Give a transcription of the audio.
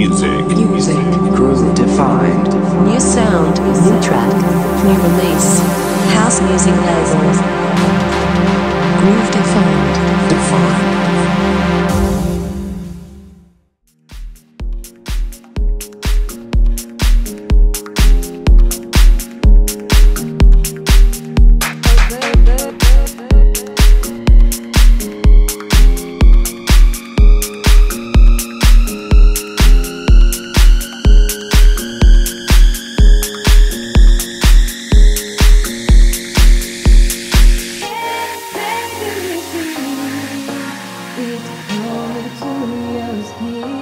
music. Music. Groove defined. New sound. New track. New release. House music label. Groove defined. It's coming to use